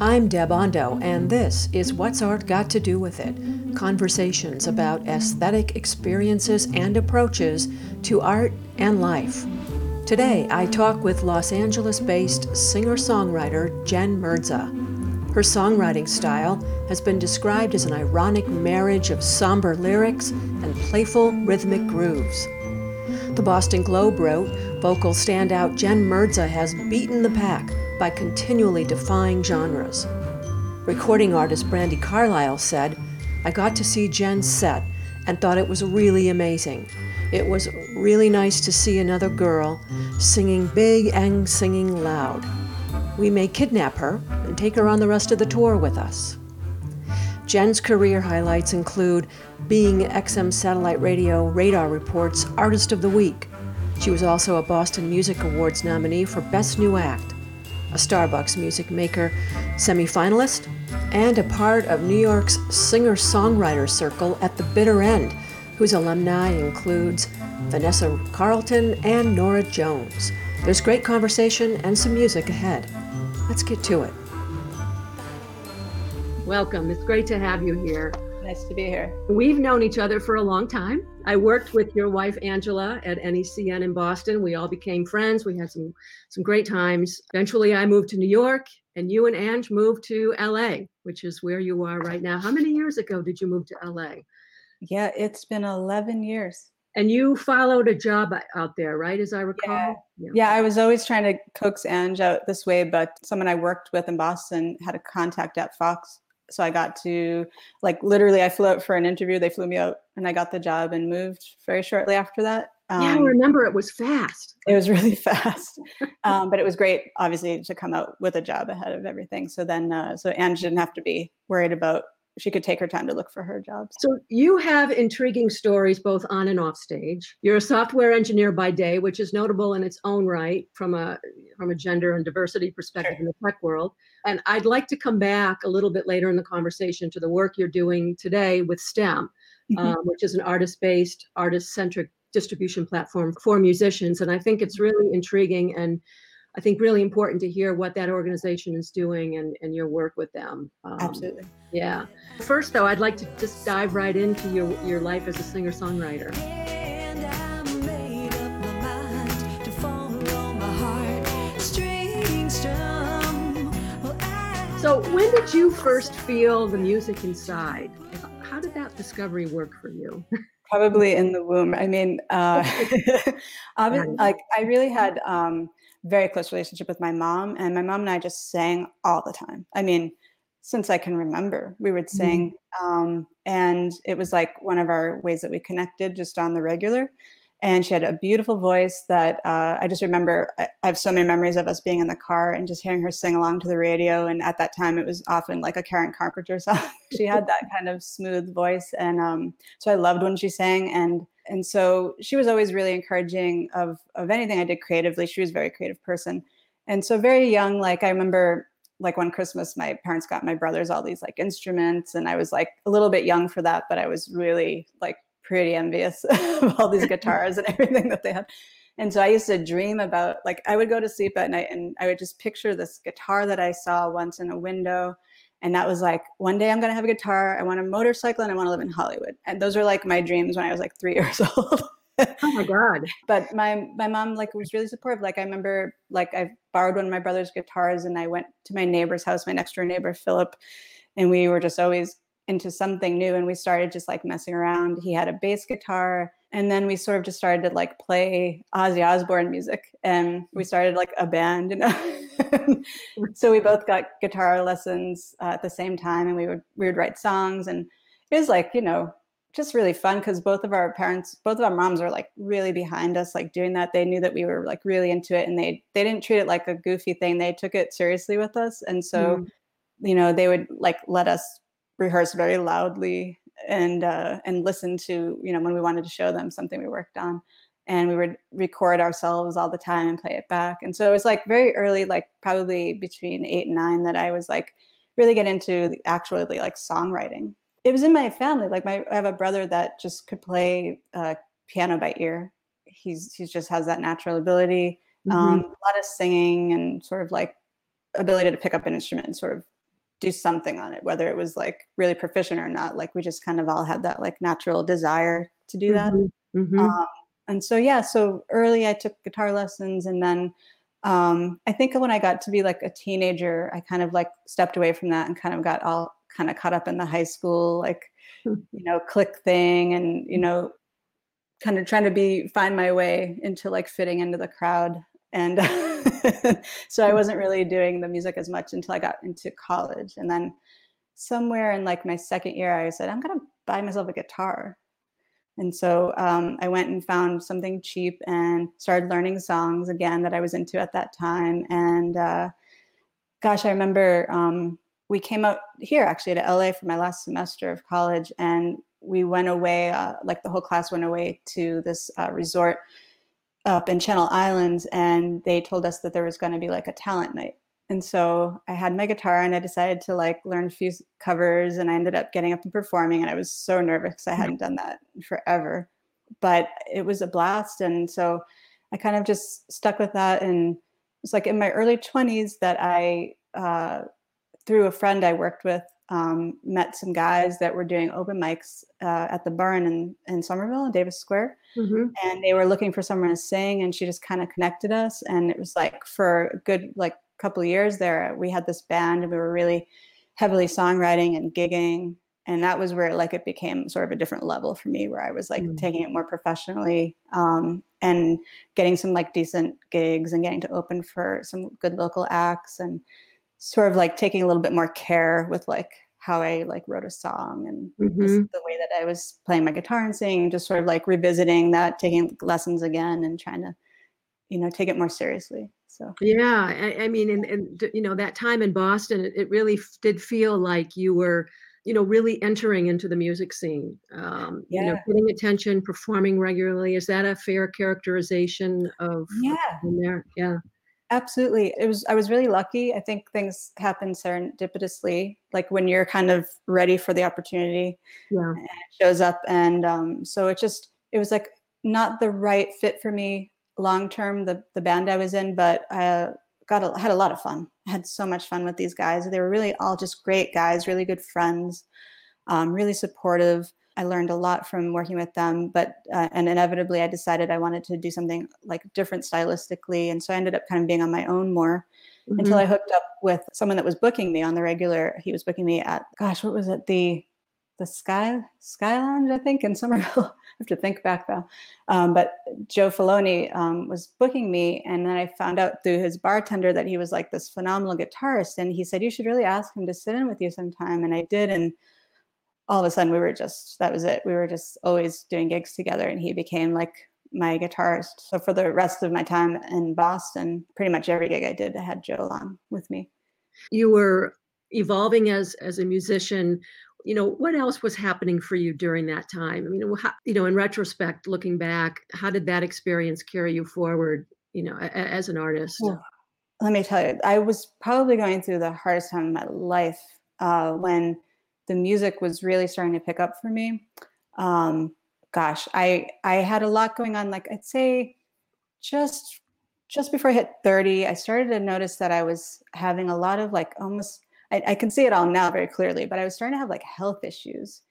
I'm Deb Ondo, and this is What's Art Got to Do with It? Conversations about aesthetic experiences and approaches to art and life. Today, I talk with Los Angeles based singer songwriter Jen Murdza. Her songwriting style has been described as an ironic marriage of somber lyrics and playful rhythmic grooves. The Boston Globe wrote vocal standout Jen Murdza has beaten the pack by continually defying genres. Recording artist Brandi Carlile said, I got to see Jen's set and thought it was really amazing. It was really nice to see another girl singing big and singing loud. We may kidnap her and take her on the rest of the tour with us. Jen's career highlights include being XM Satellite Radio Radar Report's Artist of the Week. She was also a Boston Music Awards nominee for Best New Act, a Starbucks Music Maker semifinalist, and a part of New York's Singer Songwriter Circle at the Bitter End, whose alumni includes Vanessa Carlton and Norah Jones. There's great conversation and some music ahead. Let's get to it. Welcome. It's great to have you here. Nice to be here. We've known each other for a long time. I worked with your wife Angela at NECN in Boston. We all became friends. We had some some great times. Eventually I moved to New York and you and Ange moved to LA, which is where you are right now. How many years ago did you move to LA? Yeah, it's been 11 years. And you followed a job out there, right? As I recall. Yeah. yeah. yeah, I was always trying to coax Ange out this way, but someone I worked with in Boston had a contact at Fox so I got to like literally I flew out for an interview. They flew me out and I got the job and moved very shortly after that. Um, yeah, I um, remember it was fast. It was really fast, um, but it was great, obviously, to come out with a job ahead of everything. So then, uh, so Ange didn't have to be worried about. She could take her time to look for her jobs. So you have intriguing stories both on and off stage. You're a software engineer by day, which is notable in its own right from a from a gender and diversity perspective sure. in the tech world. And I'd like to come back a little bit later in the conversation to the work you're doing today with STEM, mm-hmm. um, which is an artist based, artist centric distribution platform for musicians. And I think it's really intriguing and I think really important to hear what that organization is doing and, and your work with them. Um, Absolutely. Yeah. First, though, I'd like to just dive right into your, your life as a singer songwriter. So, when did you first feel the music inside? How did that discovery work for you? Probably in the womb. I mean, uh, like I really had um, very close relationship with my mom, and my mom and I just sang all the time. I mean, since I can remember, we would sing, mm-hmm. um, and it was like one of our ways that we connected just on the regular and she had a beautiful voice that uh, I just remember. I, have so many memories of us being in the car and just hearing her sing along to the radio. And at that time, it was often like a Karen Carpenter song. she had that kind of smooth voice, and um, so I loved when she sang. And and so she was always really encouraging of of anything I did creatively. She was a very creative person, and so very young. Like I remember like one Christmas, my parents got my brothers all these like instruments, and I was like a little bit young for that, but I was really like pretty envious of all these guitars and everything that they had. And so I used to dream about like I would go to sleep at night and I would just picture this guitar that I saw once in a window. And that was like, one day I'm gonna have a guitar, I want a motorcycle, and I want to live in Hollywood. And those were like my dreams when I was like three years old. oh my God. But my my mom like was really supportive. Like I remember like I borrowed one of my brother's guitars and I went to my neighbor's house, my next door neighbor, Philip, and we were just always into something new and we started just like messing around. He had a bass guitar and then we sort of just started to like play Ozzy Osbourne music and we mm. started like a band, you know. so we both got guitar lessons uh, at the same time and we would we would write songs and it was like, you know, just really fun because both of our parents, both of our moms were like really behind us, like doing that. They knew that we were like really into it and they they didn't treat it like a goofy thing. They took it seriously with us. And so, mm. you know, they would like let us rehearse very loudly and uh, and listen to you know when we wanted to show them something we worked on and we would record ourselves all the time and play it back and so it was like very early like probably between eight and nine that i was like really get into the actually like songwriting it was in my family like my i have a brother that just could play uh, piano by ear he's he just has that natural ability mm-hmm. um, a lot of singing and sort of like ability to pick up an instrument and sort of do something on it, whether it was like really proficient or not. Like we just kind of all had that like natural desire to do that. Mm-hmm. Mm-hmm. Um, and so yeah, so early I took guitar lessons, and then um, I think when I got to be like a teenager, I kind of like stepped away from that and kind of got all kind of caught up in the high school like hmm. you know clique thing, and you know kind of trying to be find my way into like fitting into the crowd. And so i wasn't really doing the music as much until i got into college. And then somewhere in like my second year i said i'm going to buy myself a guitar and so um, i went and found something cheap and started learning songs again that i was into at that time and uh, gosh i remember um, we came out here actually to la for my last semester of college and we went away uh, like the whole class went away to this uh, resort up in Channel Islands and they told us that there was going to be like a talent night. And so I had my guitar and I decided to like learn a few covers and I ended up getting up and performing and I was so nervous because I mm-hmm. hadn't done that forever. But it was a blast and so I kind of just stuck with that and it's like in my early 20s that I uh, through a friend I worked with um, met some guys that were doing open mics uh, at the Burren in, in Somerville in Davis Square. Mm-hmm. And they were looking for someone to sing, and she just kind of connected us. And it was like for a good like couple of years there, we had this band, and we were really heavily songwriting and gigging. And that was where like it became sort of a different level for me, where I was like mm-hmm. taking it more professionally um, and getting some like decent gigs and getting to open for some good local acts and sort of like taking a little bit more care with like how I like wrote a song and mm-hmm. the way that I was playing my guitar and singing, just sort of like revisiting that, taking lessons again and trying to, you know, take it more seriously. So yeah, I, I mean, and, and you know that time in Boston, it, it, really did feel like you were, you know, really entering into the music scene. Um, yeah. You know, attention, performing regularly. Is that a fair characterization of? Yeah. In there? Yeah. Absolutely. It was I was really lucky. I think things happen serendipitously, like when you're kind of ready for the opportunity. Yeah. Shows up. And um, so it just it was like not the right fit for me long term, the the band I was in, but I uh, got a, had a lot of fun. I had so much fun with these guys. They were really all just great guys, really good friends, um, really supportive. I learned a lot from working with them, but uh, and inevitably I decided I wanted to do something like different stylistically, and so I ended up kind of being on my own more mm-hmm. until I hooked up with someone that was booking me on the regular. He was booking me at gosh, what was it the the Sky Sky Lounge, I think, in Somerville. I have to think back though. Um, but Joe Filoni um, was booking me, and then I found out through his bartender that he was like this phenomenal guitarist, and he said you should really ask him to sit in with you sometime, and I did, and all of a sudden we were just that was it we were just always doing gigs together and he became like my guitarist so for the rest of my time in boston pretty much every gig i did i had joe along with me you were evolving as as a musician you know what else was happening for you during that time i mean how, you know in retrospect looking back how did that experience carry you forward you know a, as an artist well, let me tell you i was probably going through the hardest time of my life uh, when the music was really starting to pick up for me. Um, gosh, I I had a lot going on. Like I'd say, just just before I hit 30, I started to notice that I was having a lot of like almost I, I can see it all now very clearly, but I was starting to have like health issues,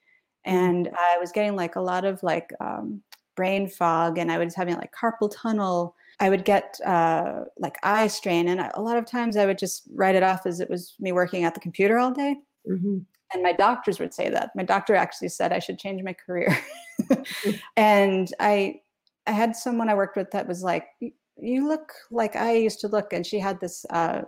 mm. and I was getting like a lot of like um, brain fog, and I was having like carpal tunnel. I would get uh, like eye strain, and a lot of times I would just write it off as it was me working at the computer all day. Mm-hmm and my doctors would say that my doctor actually said i should change my career and i i had someone i worked with that was like you look like i used to look and she had this uh,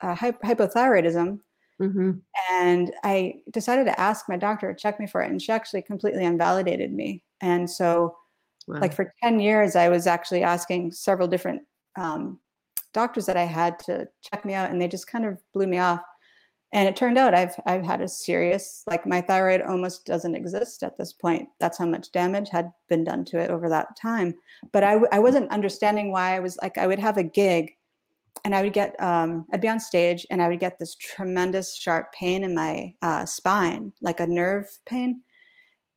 uh, hypothyroidism mm-hmm. and i decided to ask my doctor to check me for it and she actually completely invalidated me and so wow. like for 10 years i was actually asking several different um, doctors that i had to check me out and they just kind of blew me off and it turned out I've I've had a serious like my thyroid almost doesn't exist at this point. That's how much damage had been done to it over that time. But I I wasn't understanding why I was like I would have a gig, and I would get um, I'd be on stage and I would get this tremendous sharp pain in my uh, spine, like a nerve pain,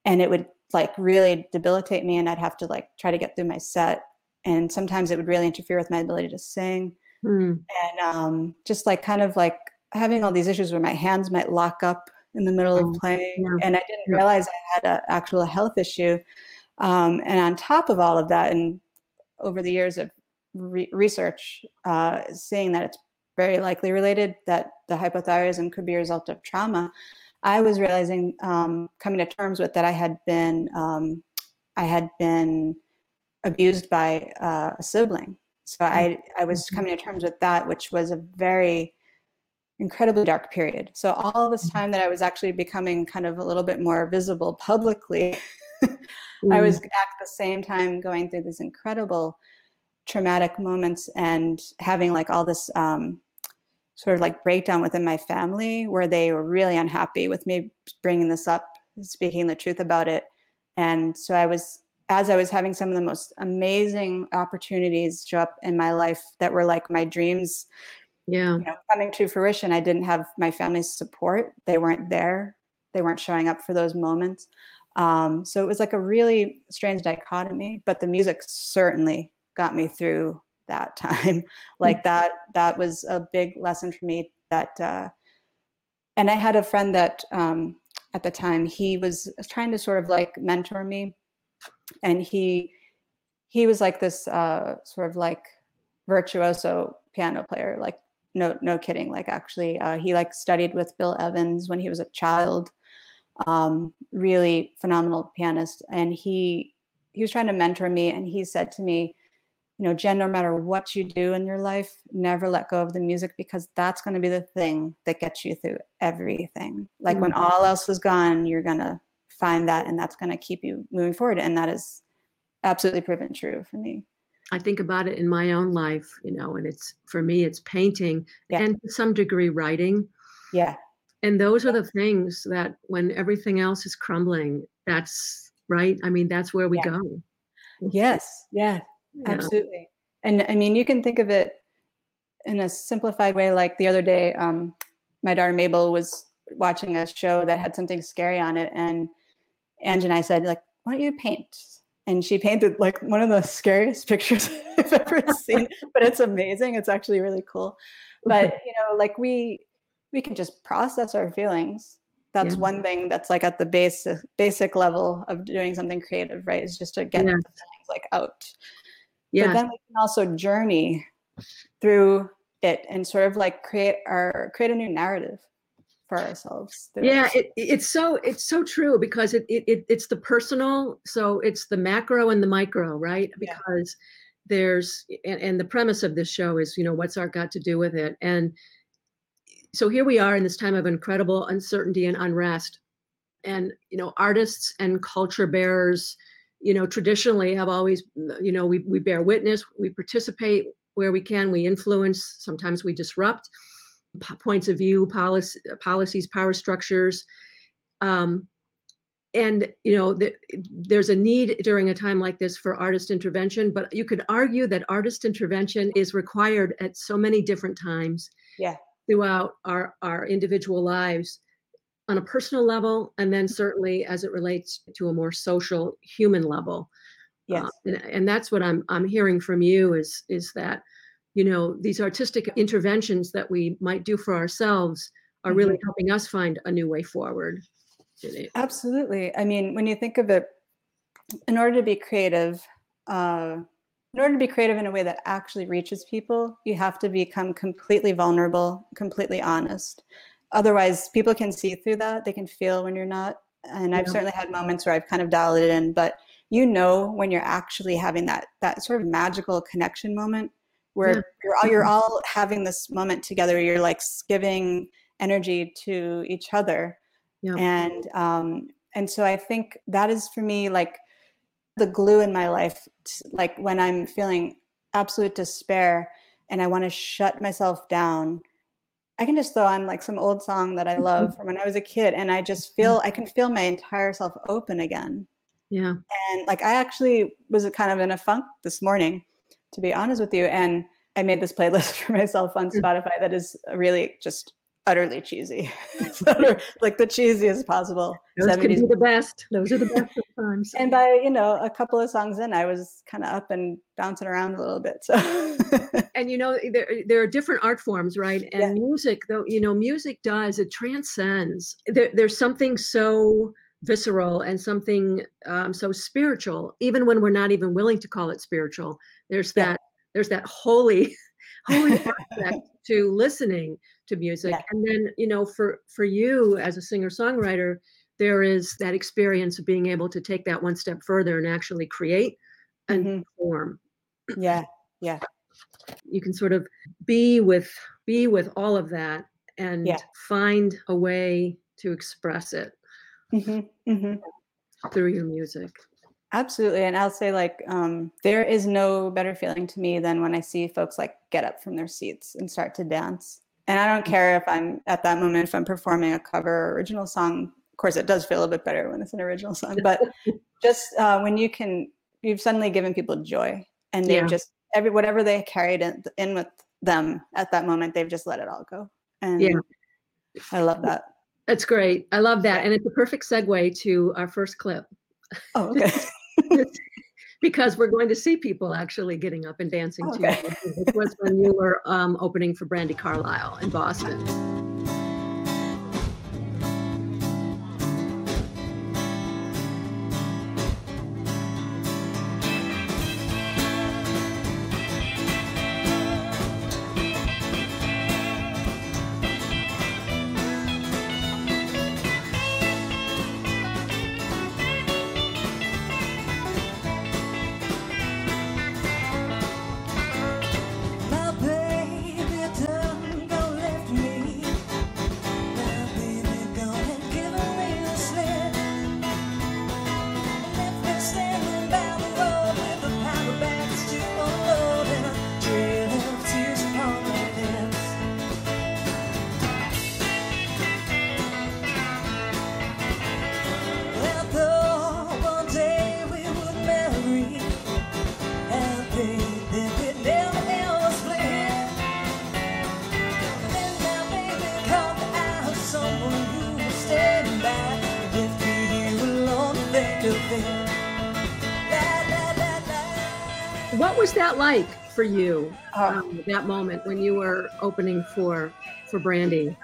and it would like really debilitate me, and I'd have to like try to get through my set, and sometimes it would really interfere with my ability to sing. Mm. And um, just like kind of like having all these issues where my hands might lock up in the middle Oh, of playing, yeah. and I didn't Yeah. realize I had an actual health issue. Um, and on top of all of that, and over the years of re- research, uh, seeing that it's very likely related that the hypothyroidism could be a result of trauma, I was realizing, um, coming to terms with that I had been, um, I had been abused by uh, a sibling. So I, I was Mhm. coming to terms with that, which was a very incredibly dark period. So all this Mhm. time that I was actually becoming kind of a little bit more visible publicly, I was Mm. at the same time going through this incredible traumatic moments and having like all this um, sort of like breakdown within my family where they were really unhappy with me bringing this up, speaking the truth about it. And so I was, as I was having some of the most amazing opportunities show up in my life that were like my dreams yeah. you know, coming to fruition, I didn't have my family's support. They weren't there. They weren't showing up for those moments. Um, so it was like a really strange dichotomy. But the music certainly got me through that time. like that, that was a big lesson for me. That, uh, and I had a friend that um, at the time he was trying to sort of like mentor me, and he he was like this uh, sort of like virtuoso piano player, like no no kidding like actually uh, he like studied with bill evans when he was a child um, really phenomenal pianist and he he was trying to mentor me and he said to me you know jen no matter what you do in your life never let go of the music because that's going to be the thing that gets you through everything like when mm-hmm. all else is gone you're going to find that and that's going to keep you moving forward and that is absolutely proven true for me I think about it in my own life, you know, and it's for me, it's painting Yeah. and to some degree writing. yeah And those are the things that when everything else is crumbling, that's right. I mean, that's where we Yeah. go. yes yeah know. Absolutely. And I mean, you can think of it in a simplified way. Like the other day, um, my daughter Mabel was watching a show that had something scary on it, and Ange and I said, like, why don't you paint? And she painted like one of the scariest pictures I've ever seen. But it's amazing. It's actually really cool. But you know, like we we can just process our feelings. That's Yeah. one thing that's like at the basic basic level of doing something creative, right? Is just to get Yeah. the feelings like out but then we can also journey through it and sort of like create our create a new narrative for ourselves Yeah, it. it, it's so it's so true because it, it, it it's the personal, so it's the macro and the micro, right? Yeah. Because there's and, and the premise of this show is, you know, what's art got to do with it? And so here we are in this time of incredible uncertainty and unrest. And you know, artists and culture bearers, you know, traditionally have always, you know, we we bear witness, we participate where we can, we influence, sometimes we disrupt p- points of view, policy, policies, power structures. Um, and you know, th- there's a need during a time like this for artist intervention, but you could argue that artist intervention is required at so many different times Yeah. throughout our, our individual lives on a personal level, and then certainly as it relates to a more social human level. Yes. Uh, and, and that's what I'm I'm hearing from you is is that you know these artistic interventions that we might do for ourselves are really helping us find a new way forward. Absolutely. I mean, when you think of it, in order to be creative, uh, in order to be creative in a way that actually reaches people, you have to become completely vulnerable, completely honest. Otherwise, people can see through that. They can feel when you're not. And I've certainly had moments where I've kind of dialed it in, but you know when you're actually having that that sort of magical connection moment where Yeah. you're all you're all having this moment together. You're like giving energy to each other Yeah. and um and so i think that is for me like the glue in my life like when i'm feeling absolute despair and i want to shut myself down i can just throw on like some old song that i mm-hmm. love from when i was a kid and i just feel i can feel my entire self open again Yeah. and like i actually was kind of in a funk this morning to be honest with you and i made this playlist for myself on mm. spotify that is really just utterly cheesy like the cheesiest possible Those can 70s be the best. Those are the best sometimes. and by you know a couple of songs in i was kind of up and bouncing around a little bit so and you know there, there are different art forms right? And yeah. music though you know music does it transcends. There, there's something so visceral and something um, so spiritual even when we're not even willing to call it spiritual. There's that there's that holy holy aspect to listening to music. Yeah. and then you know for for you as a singer songwriter there is that experience of being able to take that one step further and actually create and mm-hmm. perform yeah yeah you can sort of be with be with all of that and yeah. find a way to express it mm-hmm. Mm-hmm. through your music absolutely and i'll say like um, there is no better feeling to me than when i see folks like get up from their seats and start to dance and i don't care if i'm at that moment if i'm performing a cover or original song of course it does feel a bit better when it's an original song but just uh, when you can you've suddenly given people joy and they've yeah. just every whatever they carried in, in with them at that moment they've just let it all go. And yeah. I love that. That's great. I love that. And it's a perfect segue to our first clip. Oh okay. Because we're going to see people actually getting up and dancing oh, okay. too which was when you were um, opening for Brandi carlile in boston was that like for you? Uh, um, that moment when you were opening for for Brandi.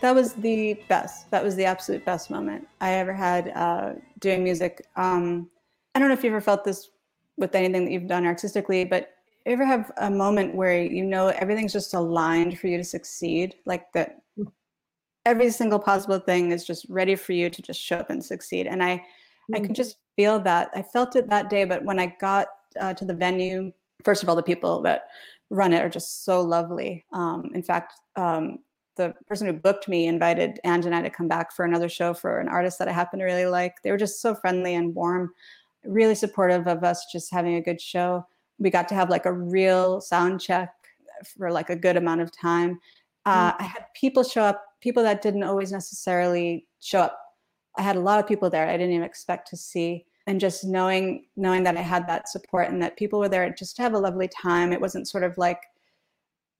That was the best. That was the absolute best moment I ever had uh, doing music. Um, I don't know if you ever felt this with anything that you've done artistically, but you ever have a moment where you know everything's just aligned for you to succeed, like that every single possible thing is just ready for you to just show up and succeed. And I, mm-hmm. I could just feel that. I felt it that day, but when I got uh, to the venue, first of all, the people that run it are just so lovely. Um, in fact, um, the person who booked me invited Ange and I to come back for another show for an artist that I happen to really like. They were just so friendly and warm, really supportive of us just having a good show. We got to have like a real sound check for like a good amount of time. Uh, mm-hmm. I had people show up, people that didn't always necessarily show up. I had a lot of people there I didn't even expect to see and just knowing knowing that I had that support and that people were there just to have a lovely time. It wasn't sort of like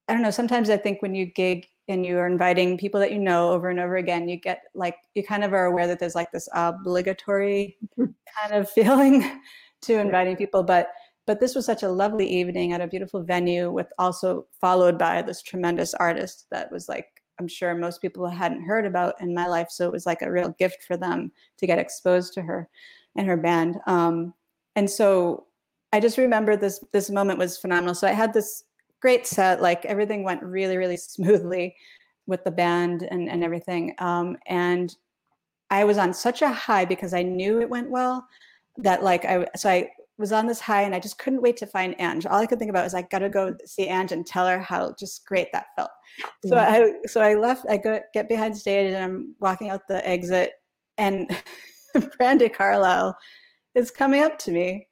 I don't know. Sometimes I think when you gig and you are inviting people that you know over and over again, you get like you kind of are aware that there's like this obligatory kind of feeling to inviting people. But but this was such a lovely evening at a beautiful venue with also followed by this tremendous artist that was like I'm sure most people hadn't heard about in my life. So it was like a real gift for them to get exposed to her and her band. Um, and so I just remember this this moment was phenomenal. So I had this great set, like everything went really, really smoothly with the band and, and everything. Um, and I was on such a high because I knew it went well that like I so I was on this high and I just couldn't wait to find Ange. All I could think about was I gotta go see Ange and tell her how just great that felt. So I so I left, I go get behind stage and I'm walking out the exit and Brandi Carlile is coming up to me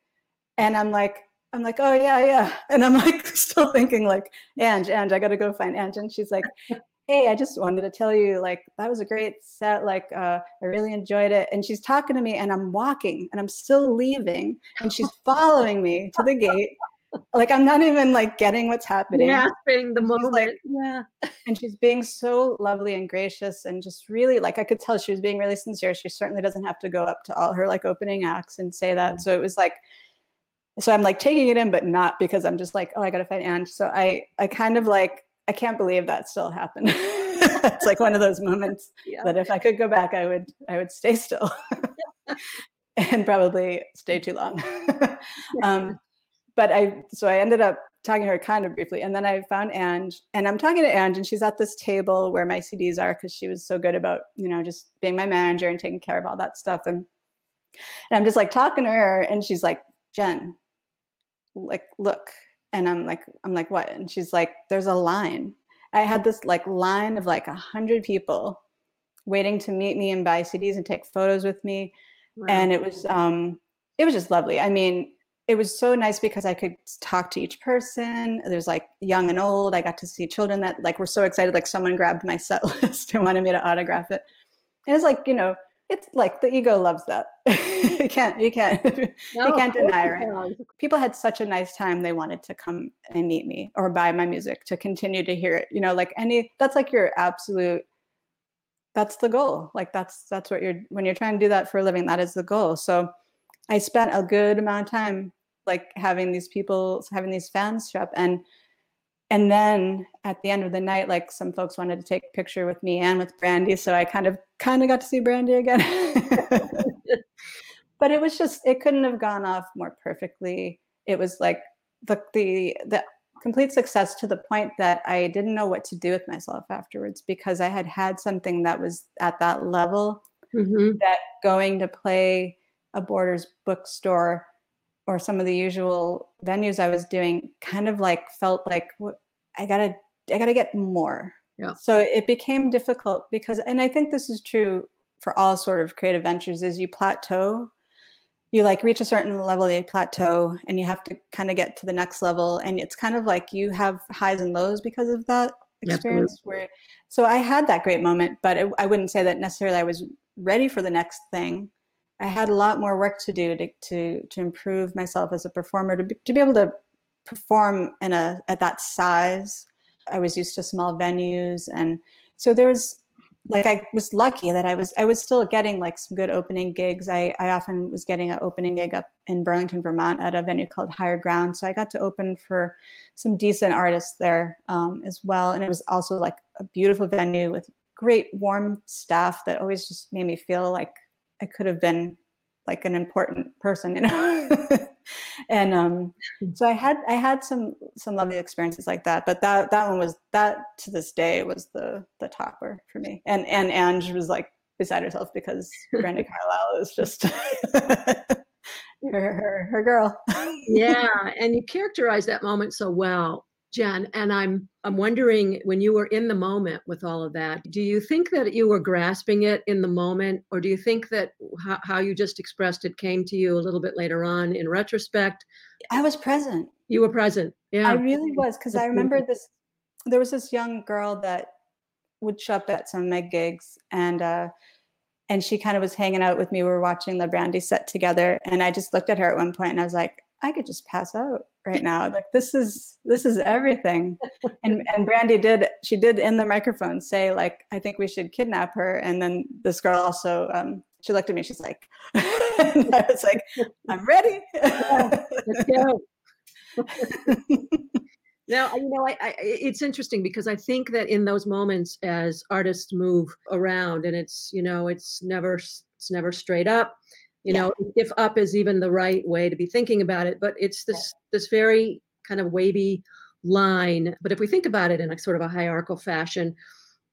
and I'm like, I'm like, oh yeah, yeah. And I'm like still thinking like, Ange, Ange, I gotta go find Ange. And she's like, hey, I just wanted to tell you, like, that was a great set. Like, uh, I really enjoyed it. And she's talking to me and I'm walking and I'm still leaving and she's following me to the gate like I'm not even like getting what's happening. Grasping the moment. Like, yeah. And she's being so lovely and gracious and just really like I could tell she was being really sincere. She certainly doesn't have to go up to all her like opening acts and say that. So it was like so I'm like taking it in, but not because I'm just like, oh, I got to find Ange. So I, I kind of like, I can't believe that still happened. it's like one of those moments yeah. that if I could go back, I would, I would stay still and probably stay too long. um, but I, so I ended up talking to her kind of briefly. And then I found Ange and I'm talking to Ange and she's at this table where my CDs are because she was so good about, you know, just being my manager and taking care of all that stuff. And, and I'm just like talking to her and she's like, Jen, like look and i'm like i'm like what and she's like there's a line i had this like line of like a hundred people waiting to meet me and buy cds and take photos with me wow. and it was um it was just lovely i mean it was so nice because i could talk to each person there's like young and old i got to see children that like were so excited like someone grabbed my set list and wanted me to autograph it and it's like you know it's like the ego loves that. you can't, you can't, no, you can't deny it. People had such a nice time. They wanted to come and meet me or buy my music to continue to hear it. You know, like any, that's like your absolute, that's the goal. Like that's, that's what you're, when you're trying to do that for a living, that is the goal. So I spent a good amount of time like having these people, having these fans show up. And, and then at the end of the night like some folks wanted to take a picture with me and with brandi. So i kind of kind of got to see brandi again. But it was just it couldn't have gone off more perfectly. It was like the the the complete success to the point that i didn't know what to do with myself afterwards because i had had something that was at that level mm-hmm. that going to play a borders bookstore or some of the usual venues I was doing kind of like felt like I gotta I gotta get more. Yeah. So it became difficult because and I think this is true for all sort of creative ventures is you plateau you like reach a certain level you plateau and you have to kind of get to the next level and it's kind of like you have highs and lows because of that experience Absolutely. where so i had that great moment but it, i wouldn't say that necessarily i was ready for the next thing I had a lot more work to do to to, to improve myself as a performer to be, to be able to perform in a at that size. I was used to small venues, and so there was like I was lucky that I was I was still getting like some good opening gigs. I I often was getting an opening gig up in Burlington, Vermont, at a venue called Higher Ground. So I got to open for some decent artists there um, as well, and it was also like a beautiful venue with great warm staff that always just made me feel like I could have been like an important person, you know. and um, so I had I had some some lovely experiences like that, but that that one was that to this day was the the topper for me. And and Ange was like beside herself because Brandi Carlile is just her, her her girl. yeah, and you characterize that moment so well. Jen, and I'm I'm wondering when you were in the moment with all of that, do you think that you were grasping it in the moment, or do you think that how, how you just expressed it came to you a little bit later on in retrospect? I was present. You were present. Yeah, I really was because I remember this. There was this young girl that would show up at some of my gigs, and uh, and she kind of was hanging out with me. We were watching the Brandi set together, and I just looked at her at one point, and I was like, I could just pass out right now. Like this is this is everything. And and Brandi did she did in the microphone say like I think we should kidnap her. And then this girl also um, she looked at me. She's like, I was like, I'm ready. let's go. now you know I, I, it's interesting because i think that in those moments as artists move around and it's you know it's never it's never straight up you yeah. know if up is even the right way to be thinking about it but it's this yeah. this very kind of wavy line but if we think about it in a sort of a hierarchical fashion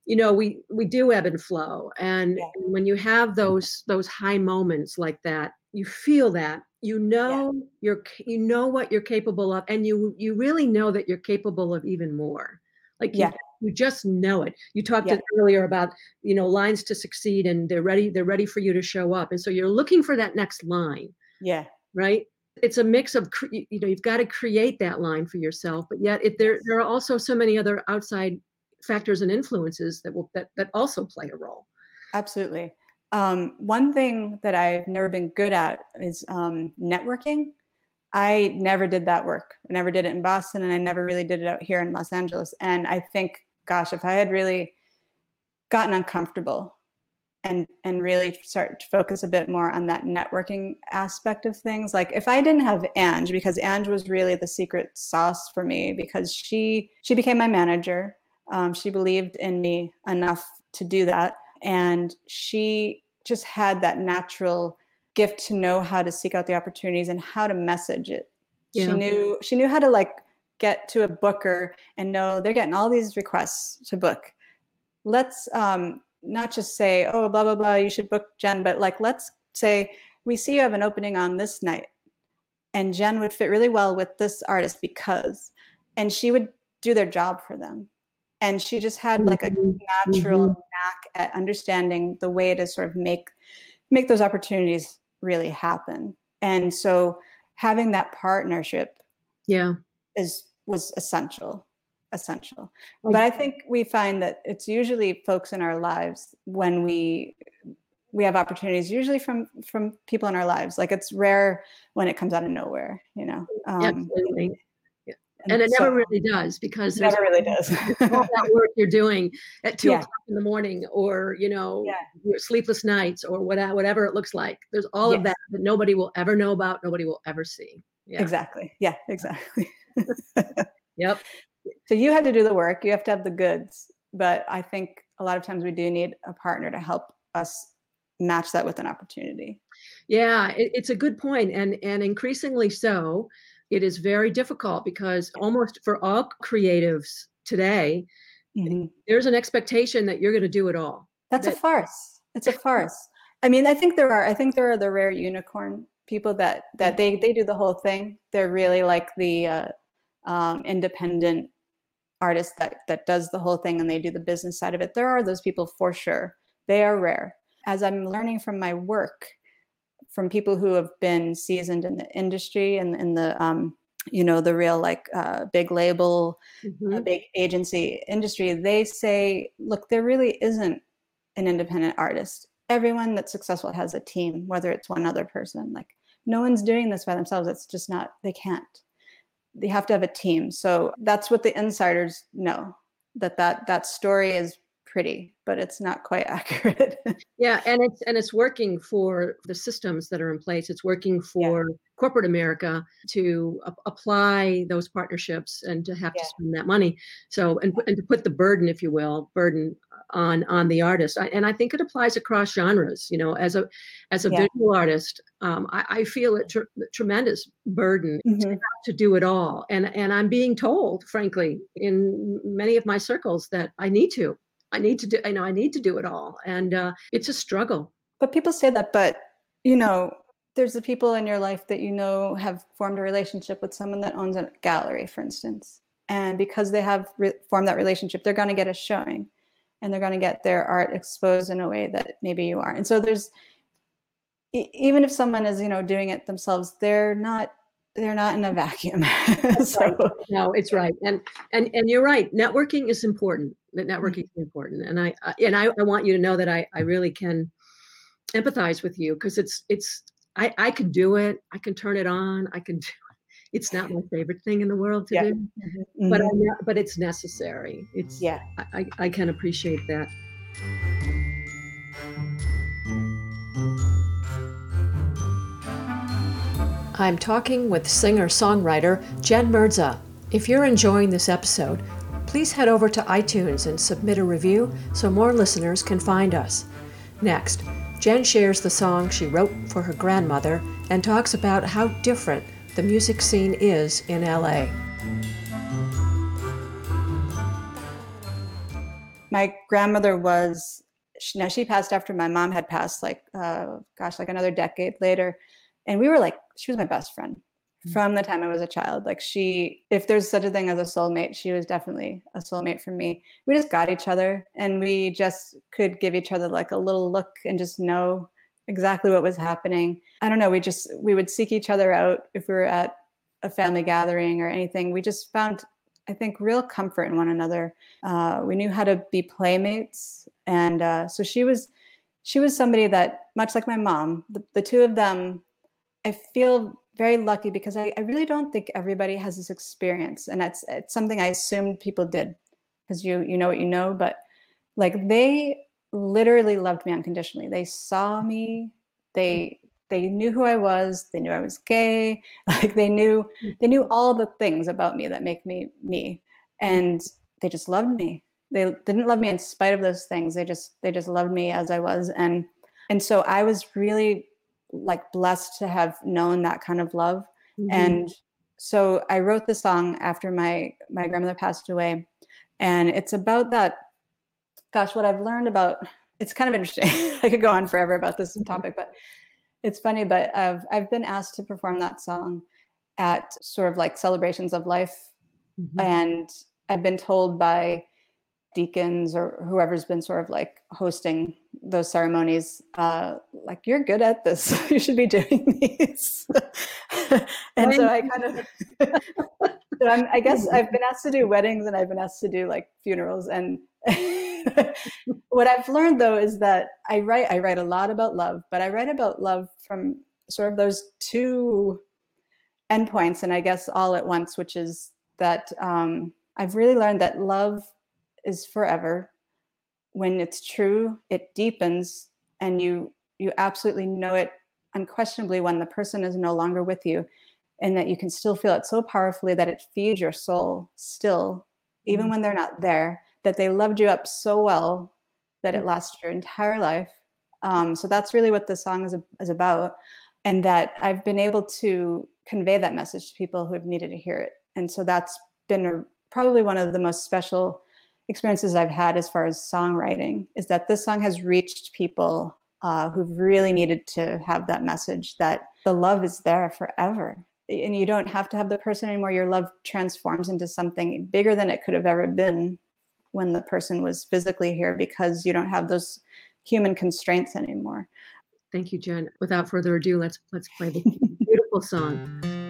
you know we we do ebb and flow and yeah. when you have those those high moments like that you feel that you know yeah. you're you know what you're capable of and you you really know that you're capable of even more like yeah you just know it. You talked yeah. earlier about you know lines to succeed and they're ready they're ready for you to show up. And so you're looking for that next line yeah. right? It's a mix of you know you've got to create that line for yourself but yet it, there there are also so many other outside factors and influences that will that that also play a role. Absolutely. Um, one thing that i've never been good at is um, networking. I never did that work. I never did it in Boston and I never really did it out here in Los Angeles. And I think, gosh, if I had really gotten uncomfortable and and really start to focus a bit more on that networking aspect of things like if i didn't have ange because ange was really the secret sauce for me because she she became my manager. Um, she believed in me enough to do that. And she just had that natural gift to know how to seek out the opportunities and how to message it. Yeah. she knew she knew how to like get to a booker and know they're getting all these requests to book let's um, not just say, oh, blah, blah, blah, you should book Jen, but like, let's say, we see you have an opening on this night. And Jen would fit really well with this artist because, and she would do their job for them. And she just had like a mm-hmm. natural mm-hmm. knack at understanding the way to sort of make make those opportunities really happen. And so having that partnership yeah is was essential essential. But I think we find that it's usually folks in our lives when we we have opportunities usually from from people in our lives like it's rare when it comes out of nowhere you know um, absolutely yeah. and, it so, never really does because never really does all that work you're doing at two yeah. o'clock in the morning or you know yeah. sleepless nights or whatever, whatever it looks like there's all yes. of that that nobody will ever know about nobody will ever see yeah. exactly yeah exactly yep. So you have to do the work you have to have the goods but i think a lot of times we do need a partner to help us match that with an opportunity. Yeah it, it's a good point and and increasingly so it is very difficult because almost for all creatives today mm-hmm. there's an expectation that you're going to do it all. That's that, a farce. It's a farce. I mean i think there are i think there are the rare unicorn people that that they they do the whole thing. They're really like the uh, um, independent artist that that does the whole thing and they do the business side of it. There are those people for sure. They are rare. As i'm learning from my work from people who have been seasoned in the industry and in the um, you know the real like uh, big label mm-hmm. big agency industry they say look there really isn't an independent artist. Everyone that's successful has a team whether it's one other person like no one's doing this by themselves. It's just not they can't they have to have a team. So that's what the insiders know that that that story is pretty, but it's not quite accurate. yeah, and it's and it's working for the systems that are in place. It's working for yeah. corporate America to a- apply those partnerships and to have yeah. to spend that money. So and and to put the burden, if you will, burden on on the artist. I, and I think it applies across genres. You know, as a as a yeah. visual artist, um, I, I, feel a tr- tremendous burden mm-hmm. to, to do it all. And and I'm being told, frankly, in many of my circles that I need to. I need to do. I know I need to do it all, and uh, it's a struggle. But people say that, but you know, there's the people in your life that you know have formed a relationship with someone that owns a gallery, for instance, and because they have re- formed that relationship, they're going to get a showing and they're going to get their art exposed in a way that maybe you aren't. And so there's even if someone is you know doing it themselves, they're not they're not in a vacuum. so no, it's right, and and and you're right. Networking is important. That networking mm-hmm. is important, and I, I and I, I want you to know that I I really can empathize with you because it's it's I I can do it. I can turn it on. I can do it. it's not my favorite thing in the world to yeah. do, mm-hmm. but mm-hmm. I, but it's necessary. It's yeah. I, I can appreciate that. I'm talking with singer songwriter Jen Murdza. If you're enjoying this episode, please head over to iTunes and submit a review so more listeners can find us. Next, Jen shares the song she wrote for her grandmother and talks about how different the music scene is in LA. My grandmother was, now she passed after my mom had passed, like, uh, gosh, like another decade later. And we were like, she was my best friend. From the time I was a child. Like, she, if there's such a thing as a soulmate, she was definitely a soulmate for me. We just got each other and we just could give each other like a little look and just know exactly what was happening. I don't know, we just we would seek each other out if we were at a family gathering or anything. We just found I think real comfort in one another. Uh, we knew how to be playmates, and uh, so she was she was somebody that much like my mom. The, the two of them, I feel very lucky because I, I really don't think everybody has this experience, and that's it's something I assumed people did because you you know what you know, but like they literally loved me unconditionally. They saw me, they they knew who I was, they knew I was gay, like they knew they knew all the things about me that make me me. And they just loved me. They didn't love me in spite of those things. They just they just loved me as I was and and so I was really like blessed to have known that kind of love. Mm-hmm. And so I wrote the song after my my grandmother passed away and it's about that gosh what I've learned about it's kind of interesting. I could go on forever about this mm-hmm. topic but it's funny but I've I've been asked to perform that song at sort of like celebrations of life mm-hmm. and I've been told by deacons or whoever's been sort of like hosting those ceremonies uh, like you're good at this. You should be doing these. And so i kind of so I'm, i guess i've been asked to do weddings and i've been asked to do like funerals and what i've learned though is that i write i write a lot about love but i write about love from sort of those two endpoints and i guess all at once which is that um, i've really learned that love is forever when it's true it deepens and you you absolutely know it unquestionably when the person is no longer with you and that you can still feel it so powerfully that it feeds your soul still even mm-hmm. when they're not there that they loved you up so well that it mm. lasts your entire life um, so that's really what the song is, is about and that i've been able to convey that message to people who have needed to hear it and so that's been a, probably one of the most special experiences I've had as far as songwriting is that this song has reached people uh, who've really needed to have that message that the love is there forever. And you don't have to have the person anymore. Your love transforms into something bigger than it could have ever been when the person was physically here because you don't have those human constraints anymore. Thank you, Jen. Without further ado, let's let's play the beautiful song.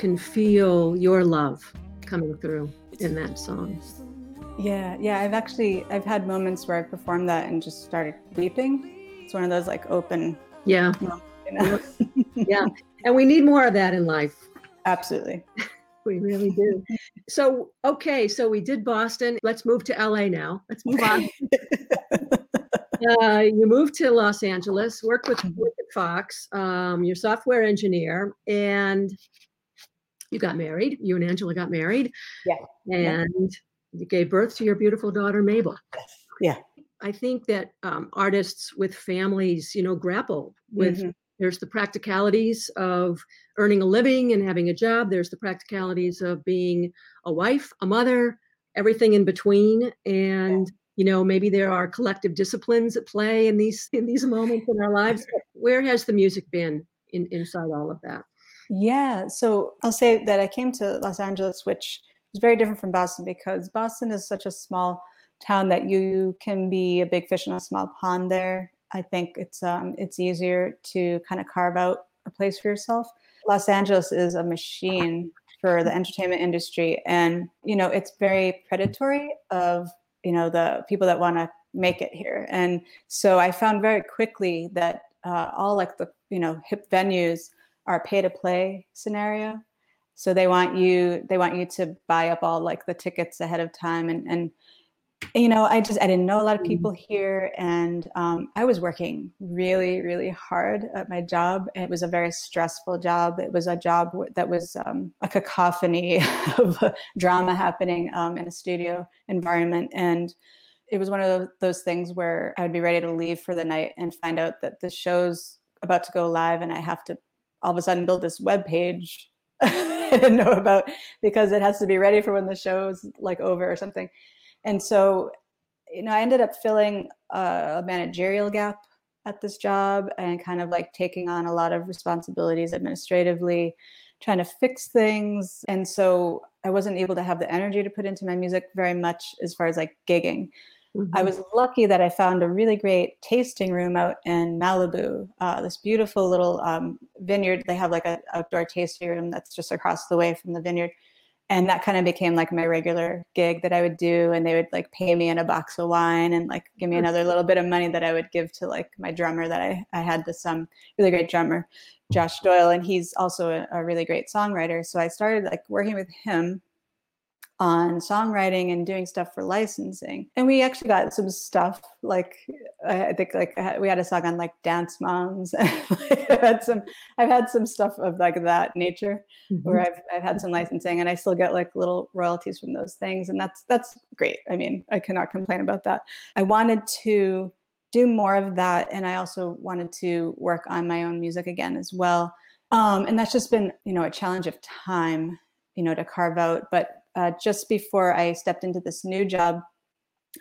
Can feel your love coming through in that song. Yeah, yeah. I've actually I've had moments where I performed that and just started weeping. It's one of those like open. Yeah. Moments, you know? yeah, and we need more of that in life. Absolutely. we really do. So okay, so we did Boston. Let's move to LA now. Let's move on. uh, you moved to Los Angeles, worked with, mm-hmm. with Fox. Um, you're software engineer, and you got married. You and Angela got married. Yeah. And you gave birth to your beautiful daughter, Mabel. Yeah. I think that um, artists with families, you know, grapple with. Mm-hmm. There's the practicalities of earning a living and having a job. There's the practicalities of being a wife, a mother, everything in between. And yeah. you know, maybe there are collective disciplines at play in these in these moments in our lives. Where has the music been in, inside all of that? Yeah. So I'll say that I came to Los Angeles, which is very different from Boston because Boston is such a small town that you can be a big fish in a small pond there. I think it's um, it's easier to kind of carve out a place for yourself. Los Angeles is a machine for the entertainment industry, and you know it's very predatory of you know the people that want to make it here. And so I found very quickly that uh, all like the you know hip venues are pay to play scenario. So they want you they want you to buy up all like the tickets ahead of time and and you know i just i didn't know a lot of mm-hmm. people here and um, i was working really really hard at my job it was a very stressful job it was a job that was um, a cacophony of drama happening um, in a studio environment and it was one of those things where i would be ready to leave for the night and find out that the show's about to go live and i have to all of a sudden build this web page I didn't know about because it has to be ready for when the show's like over or something. And so you know i ended up filling a managerial gap at this job and kind of like taking on a lot of responsibilities administratively trying to fix things. And so i wasn't able to have the energy to put into my music very much as far as like gigging mm-hmm. i was lucky that i found a really great tasting room out in malibu uh, this beautiful little um, vineyard. They have like an outdoor tasting room that's just across the way from the vineyard. And that kind of became like my regular gig that I would do and they would like pay me in a box of wine and like give me another little bit of money that I would give to like my drummer that I, I had this um really great drummer Josh Doyle. And he's also a, a really great songwriter. So I started like working with him on songwriting and doing stuff for licensing. And we actually got some stuff like I think like we had a song on like dance moms. I've had some I've had some stuff of like that nature mm-hmm. where I've I've had some licensing and I still get like little royalties from those things and that's that's great. I mean, I cannot complain about that. I wanted to do more of that and I also wanted to work on my own music again as well. Um, and that's just been, you know, a challenge of time, you know, to carve out, but uh, just before I stepped into this new job,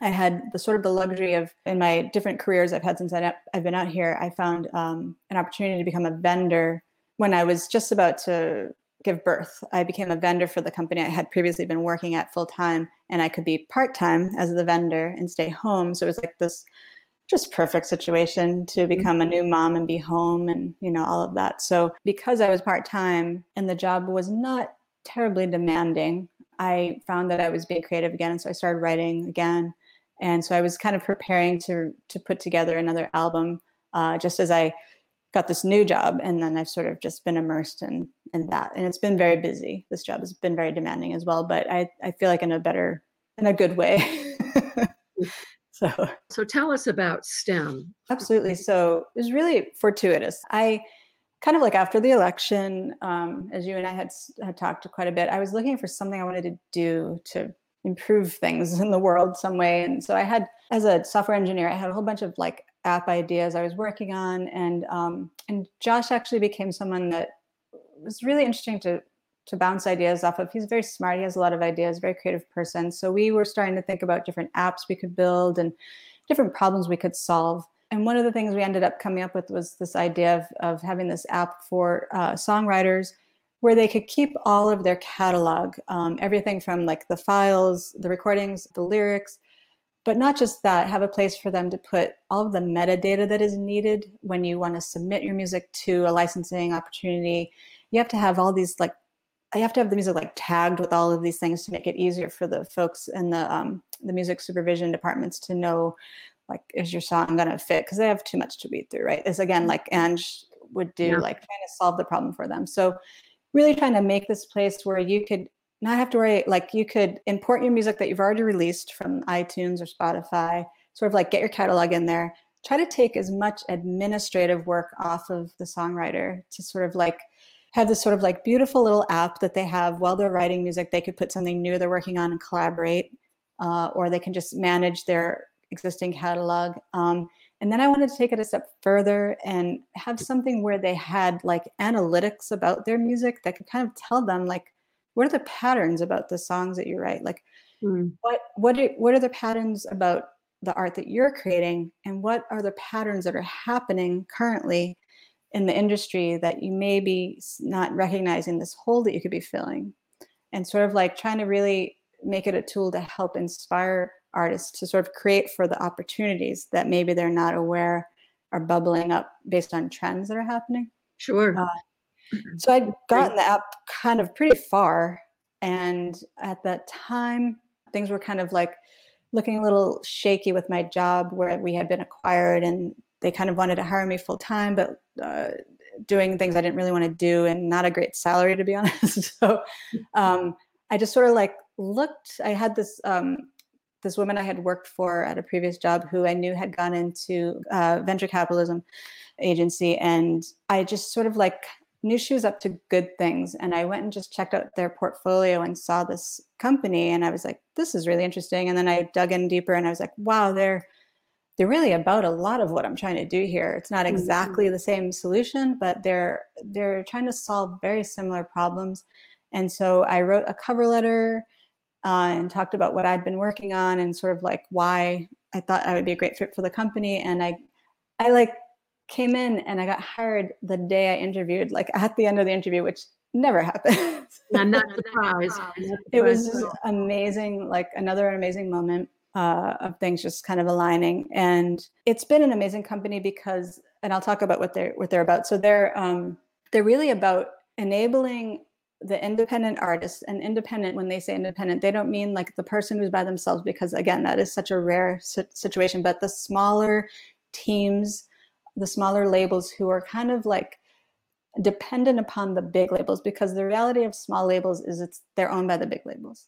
I had the sort of the luxury of in my different careers I've had since I've been out here. I found um, an opportunity to become a vendor when I was just about to give birth. I became a vendor for the company I had previously been working at full time, and I could be part time as the vendor and stay home. So it was like this just perfect situation to mm-hmm. become a new mom and be home and you know all of that. So because I was part time and the job was not terribly demanding, I found that I was being creative again, and so I started writing again. And so I was kind of preparing to to put together another album, uh, just as I got this new job, and then I've sort of just been immersed in in that. And it's been very busy. This job has been very demanding as well, but I I feel like in a better in a good way. so so tell us about STEM. Absolutely. So it was really fortuitous. I kind of like after the election, um, as you and I had had talked quite a bit, I was looking for something I wanted to do to improve things in the world some way. And so I had, as a software engineer, I had a whole bunch of like app ideas I was working on, and um, and Josh actually became someone that was really interesting to to bounce ideas off of. He's very smart. He has a lot of ideas. Very creative person. So we were starting to think about different apps we could build and different problems we could solve and one of the things we ended up coming up with was this idea of, of having this app for uh, songwriters where they could keep all of their catalog, um, everything from like the files, the recordings, the lyrics, but not just that, have a place for them to put all of the metadata that is needed when you want to submit your music to a licensing opportunity. You have to have all these like, you have to have the music like tagged with all of these things to make it easier for the folks in the um, the music supervision departments to know like is your song going to fit? Because they have too much to read through right? Is again like Ange would do yeah. like trying to solve the problem for them. So really trying to make this place where you could not have to worry like you could import your music that you've already released from itunes or spotify sort of like get your catalog in there. Try to take as much administrative work off of the songwriter to sort of like have this sort of like beautiful little app that they have while they're writing music. They could put something new they're working on and collaborate uh, or they can just manage their existing catalog. Um, and then I wanted to take it a step further and have something where they had like analytics about their music that could kind of tell them like what are the patterns about the songs that you write like mm. what what are, what are the patterns about the art that you're creating and what are the patterns that are happening currently in the industry that you may be not recognizing this hole that you could be filling and sort of like trying to really make it a tool to help inspire artists to sort of create for the opportunities that maybe they're not aware are bubbling up based on trends that are happening. Sure. Uh, so I'd gotten the app kind of pretty far. And at that time, things were kind of like looking a little shaky with my job where we had been acquired and they kind of wanted to hire me full time, but uh, doing things I didn't really want to do and not a great salary, to be honest. so um, I just sort of like looked. I had this um, this woman I had worked for at a previous job who I knew had gone into uh, venture capitalism agency, and I just sort of like knew she was up to good things. And I went and just checked out their portfolio and saw this company, and I was like, "This is really interesting." And then I dug in deeper, and I was like, "Wow, they're." they're really about a lot of what I'm trying to do here. It's not exactly mm-hmm. the same solution, but they're they're trying to solve very similar problems. And so I wrote a cover letter uh, and talked about what I'd been working on and sort of like why I thought I would be a great fit for the company. And I I like came in and I got hired the day I interviewed, like at the end of the interview, which never happened. I'm not surprised. It was just amazing, like another amazing moment uh, of things just kind of aligning. And it's been an amazing company because, and I'll talk about what they're what they're about. So they're um, they're really about enabling the independent artists and independent when they say independent they don't mean like the person who's by themselves because again that is such a rare situation but the smaller teams the smaller labels who are kind of like dependent upon the big labels because the reality of small labels is it's they're owned by the big labels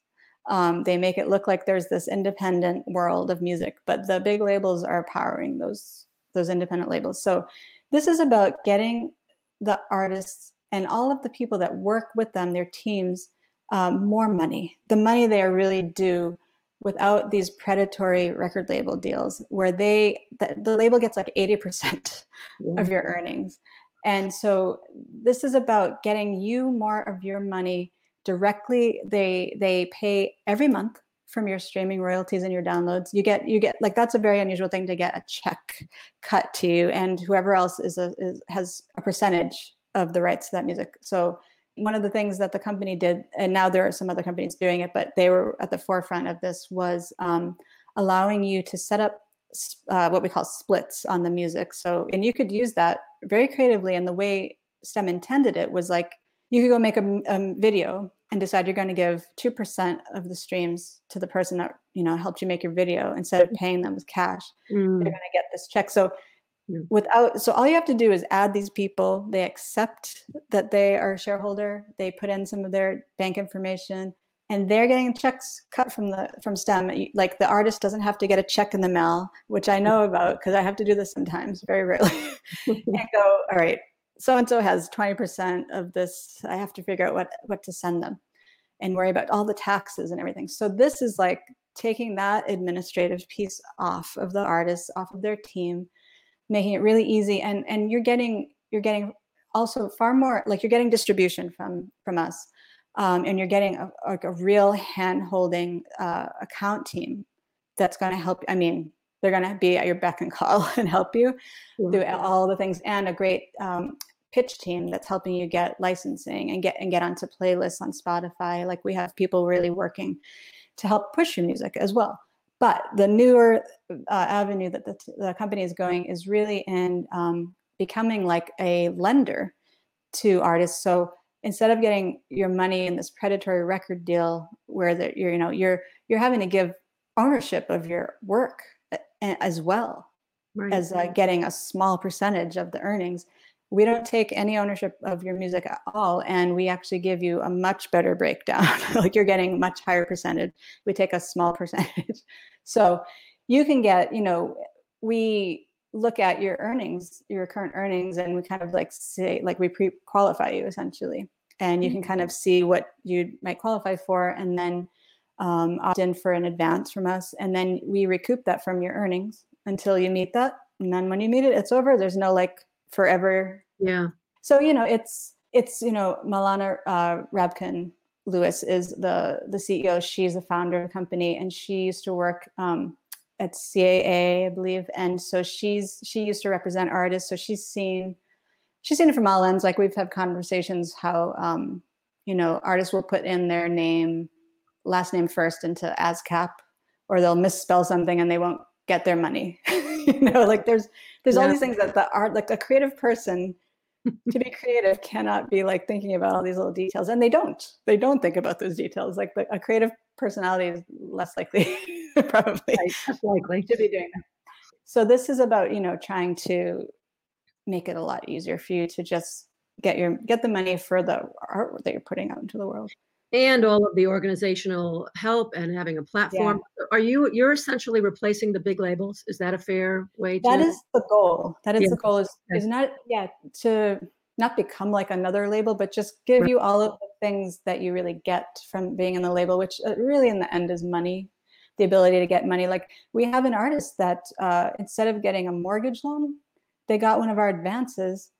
um, they make it look like there's this independent world of music, but the big labels are powering those those independent labels. So this is about getting the artists and all of the people that work with them, their teams, um, more money, the money they are really due without these predatory record label deals where they the, the label gets like 80% yeah. of your earnings. And so this is about getting you more of your money directly. They they pay every month from your streaming royalties and your downloads. You get you get like that's a very unusual thing to get a check cut to you and whoever else is a is, has a percentage of the rights to that music. So one of the things that the company did and now there are some other companies doing it but they were at the forefront of this was um, allowing you to set up uh, what we call splits on the music. So and you could use that very creatively and the way stem intended it was like you could go make a, a video and decide you're going to give 2% of the streams to the person that you know helped you make your video instead of paying them with cash. Mm. they're going to get this check. So Hmm. without so all you have to do is add these people. They accept that they are a shareholder. They put in some of their bank information and they're getting checks cut from the from stem. Like the artist doesn't have to get a check in the mail which i know about because i have to do this sometimes very rarely. And go all right so and so has 20% of this. I have to figure out what what to send them and worry about all the taxes and everything. So this is like taking that administrative piece off of the artists off of their team making it really easy and and you're getting you're getting also far more like you're getting distribution from from us um, and you're getting a, like a real hand holding uh, account team that's going to help i mean they're going to be at your beck and call and help you do all the things and a great um, pitch team that's helping you get licensing and get and get onto playlists on Spotify. Like we have people really working to help push your music as well. But the newer uh, avenue that the, the, company is going is really in um, becoming like a lender to artists. So instead of getting your money in this predatory record deal where that you're you know you're you're having to give ownership of your work as well right. as uh, getting a small percentage of the earnings we don't take any ownership of your music at all and we actually give you a much better breakdown like you're getting much higher percentage we take a small percentage so you can get you know we look at your earnings your current earnings and we kind of like say like we pre-qualify you essentially and you can kind of mm-hmm. see what you might qualify for and then um, opt in for an advance from us and then we recoup that from your earnings until you meet that and then when you meet it it's over there's no like forever. Yeah. So you know, it's it's you know, Milana uh, Rabkin Lewis is the the CEO. She's the founder of the company, and she used to work um, at CAA, I believe. And so she's she used to represent artists. So she's seen she's seen it from all ends. Like we've had conversations how um, you know artists will put in their name, last name first into ASCAP, or they'll misspell something and they won't get their money. you know, like there's there's yeah. all these things that the art like a creative person to be creative cannot be like thinking about all these little details and they don't. They don't think about those details like the, a creative personality is less likely probably. Right, less likely to be doing that. So this is about you know trying to make it a lot easier for you to just get your get the money for the art that you're putting out into the world and all of the organizational help and having a platform yeah. are you you're essentially replacing the big labels is that a fair way to that is the goal that is yeah. the goal is, is not yeah to not become like another label but just give right. you all of the things that you really get from being in the label which uh, really in the end is money the ability to get money like we have an artist that uh, instead of getting a mortgage loan they got one of our advances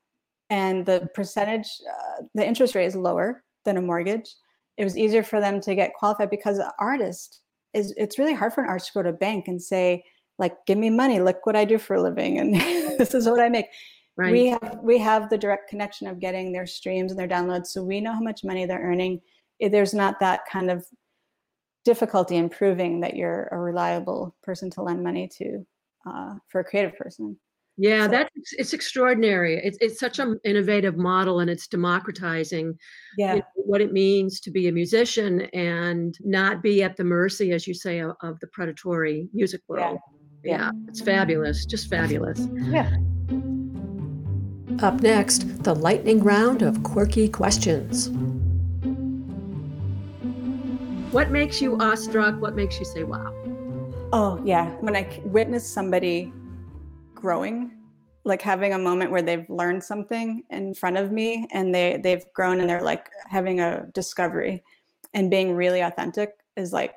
and the percentage uh, the interest rate is lower than a mortgage it was easier for them to get qualified because an artist is it's really hard for an artist to go to a bank and say like give me money look what i do for a living and this is what i make. Right. we have we have the direct connection of getting their streams and their downloads so we know how much money they're earning. There's not that kind of difficulty in proving that you're a reliable person to lend money to uh, for a creative person yeah, so, that's it's extraordinary. It's it's such an innovative model, and it's democratizing. Yeah, you know, what it means to be a musician and not be at the mercy, as you say, of, of the predatory music world. Yeah. yeah, it's fabulous, just fabulous. Yeah. Up next, the lightning round of quirky questions. What makes you awestruck? What makes you say, wow? Oh, yeah. When I witness somebody growing like having a moment where they've learned something in front of me and they they've grown and they're like having a discovery. And being really authentic is like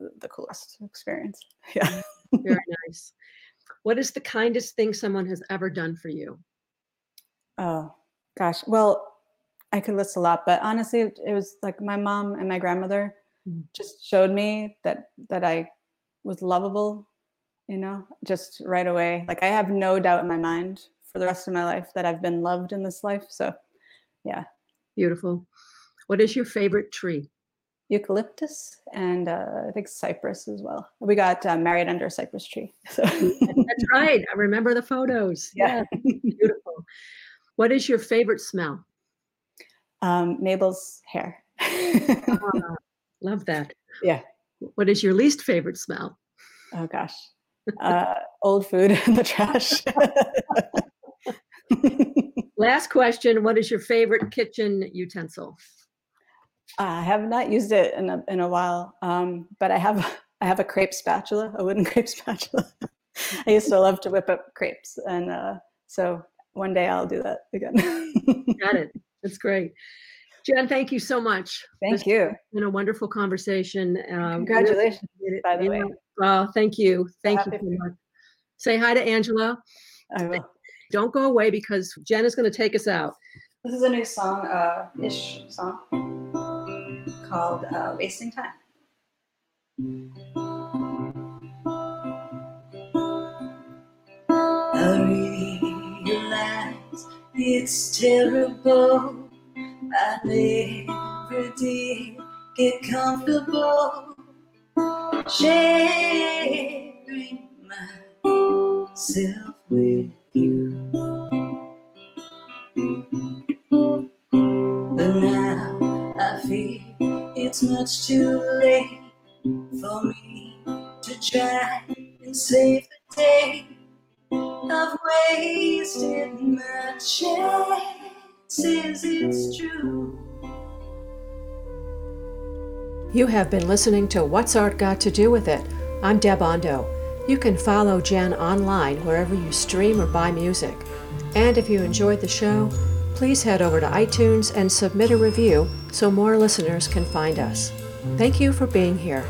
the coolest experience. Yeah. Very nice. What is the kindest thing someone has ever done for you? Oh gosh. Well i could list a lot but honestly it was like my mom and my grandmother mm-hmm. just showed me that that i was lovable you know, just right away. Like I have no doubt in my mind for the rest of my life that I've been loved in this life. So, yeah. Beautiful. What is your favorite tree? Eucalyptus and uh, I think cypress as well. We got uh, married under a cypress tree. So. That's right. I remember the photos. Yeah. yeah. Beautiful. What is your favorite smell? Um, Mabel's hair. ah, love that. Yeah. What is your least favorite smell? Oh gosh uh, old food in the trash. Last question What is your favorite kitchen utensil? I have not used it in a, in a while, um, but I have I have a crepe spatula, a wooden crepe spatula. I used to love to whip up crepes, and uh, so one day I'll do that again. Got it. That's great. Jen, thank you so much. Thank this you. been a wonderful conversation. Um, Congratulations, by the way. Oh, thank you. Thank you so much. Say hi to Angela. I will. Don't go away because Jen is going to take us out. This is a new song, uh, ish song called uh, Wasting Time. I realize it's terrible I never did get comfortable sharing myself with you. But now I feel it's much too late for me to try and save the day. I've wasted my chance says it's true. You have been listening to What's Art Got to Do with It? I'm Deb Ondo. You can follow Jen online wherever you stream or buy music. And if you enjoyed the show, please head over to iTunes and submit a review so more listeners can find us. Thank you for being here.